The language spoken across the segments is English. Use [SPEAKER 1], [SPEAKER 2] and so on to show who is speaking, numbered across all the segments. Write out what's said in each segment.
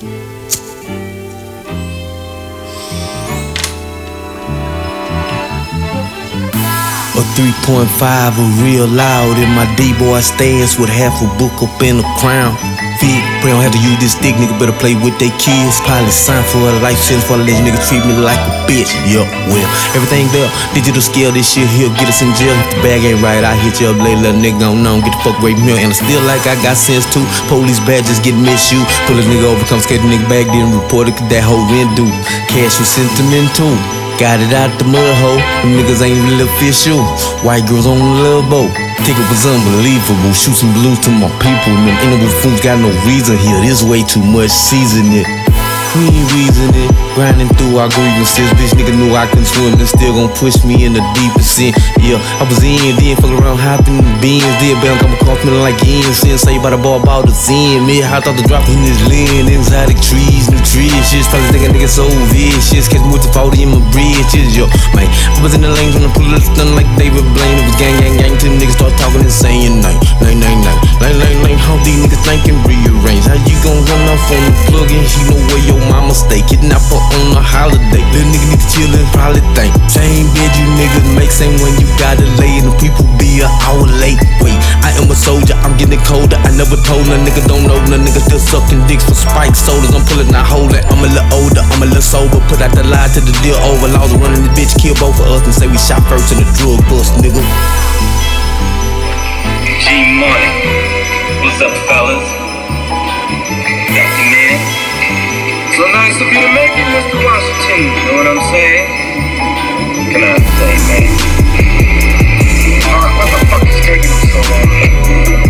[SPEAKER 1] Bye. A 3.5 a real loud in my D-boy stance with half a book up in a crown. Fig, pray don't have to use this stick, nigga better play with they kids. Probably sign for a life sentence for let nigga treat me like a bitch. Yup, well, everything there. Digital scale, this shit here, get us in jail. If the bag ain't right, I hit you up late, little nigga on on, get the fuck from here. And I still like I got sense too. Police badges get misused. Pull a nigga over, come skate the nigga back, then report it, cause that whole rent due. Cash was sentimental. Got it out the mud hole. Niggas ain't really official. White girls on the little boat. Ticket was unbelievable. Shoot some blues to my people. Them interval fools got no reason here. This way too much seasoning. It. We ain't reasoning, grinding through our grievances. Bitch nigga knew I couldn't swim and still gon' push me in the deepest end. Yeah, I was in, then fuck around hopping in the beans. Then bound come across me like. Saying say by the ball about the sin. Me, I thought the drop in this land. Exotic trees, nutritious. Tell this nigga nigga so vicious. Catch me with the 40 in my bridges. Yo, man, I was in the lanes when I pulled it done like David Blaine. It was gang, gang, gang. Till niggas start talking and saying lane. These niggas thinking rearrange? How you gon' run off on the plug and he know where your mama stay? Kidnapper on a holiday. Little nigga need to chill and probably think. Same bed you niggas make, same when you gotta lay. And the people be an hour late. Wait, I am a soldier, I'm getting colder. I never told no nigga, don't know no nigga still sucking dicks for spike sodas. I'm pulling, not holding. I'm a little older, I'm a little sober. Put out the lie to the deal over. Laws running the bitch, kill both of us and say we shot first in the drug bust, nigga.
[SPEAKER 2] G Money. What's up, fellas? Got the man? So nice of you to make it, Mr. Washington. You know what I'm saying? Can I say, man? Alright, what the fuck is taking so long?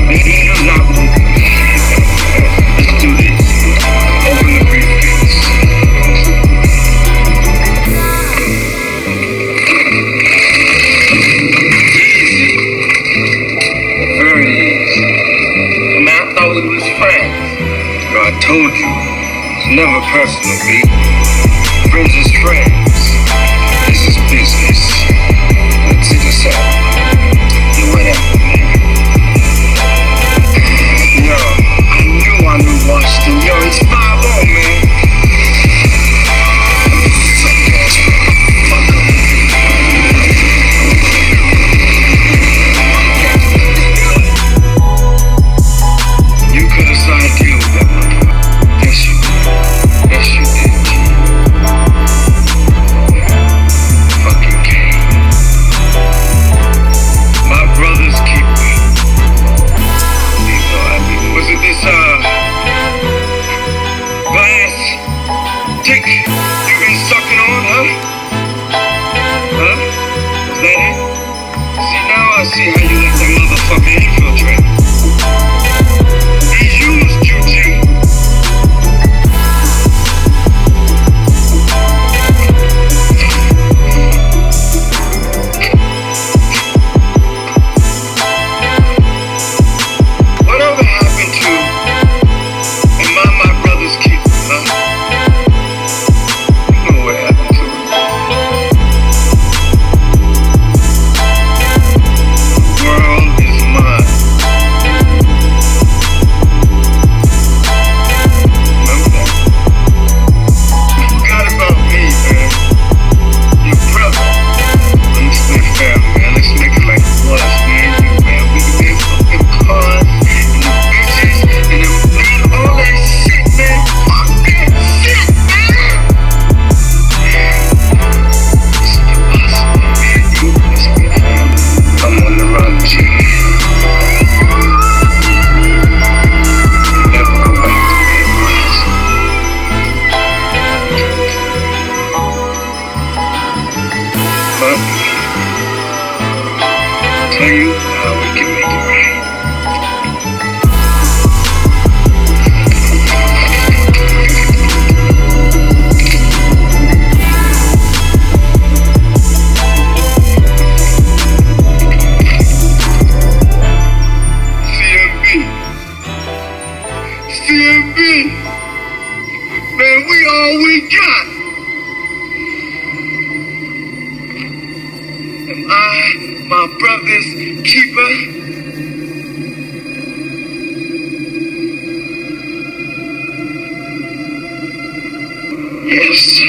[SPEAKER 2] Told you, it's never personal, B. Friends is friends. This is business. Let's see this out. CMB. Man, we all we got. I my brother's keeper? Yes.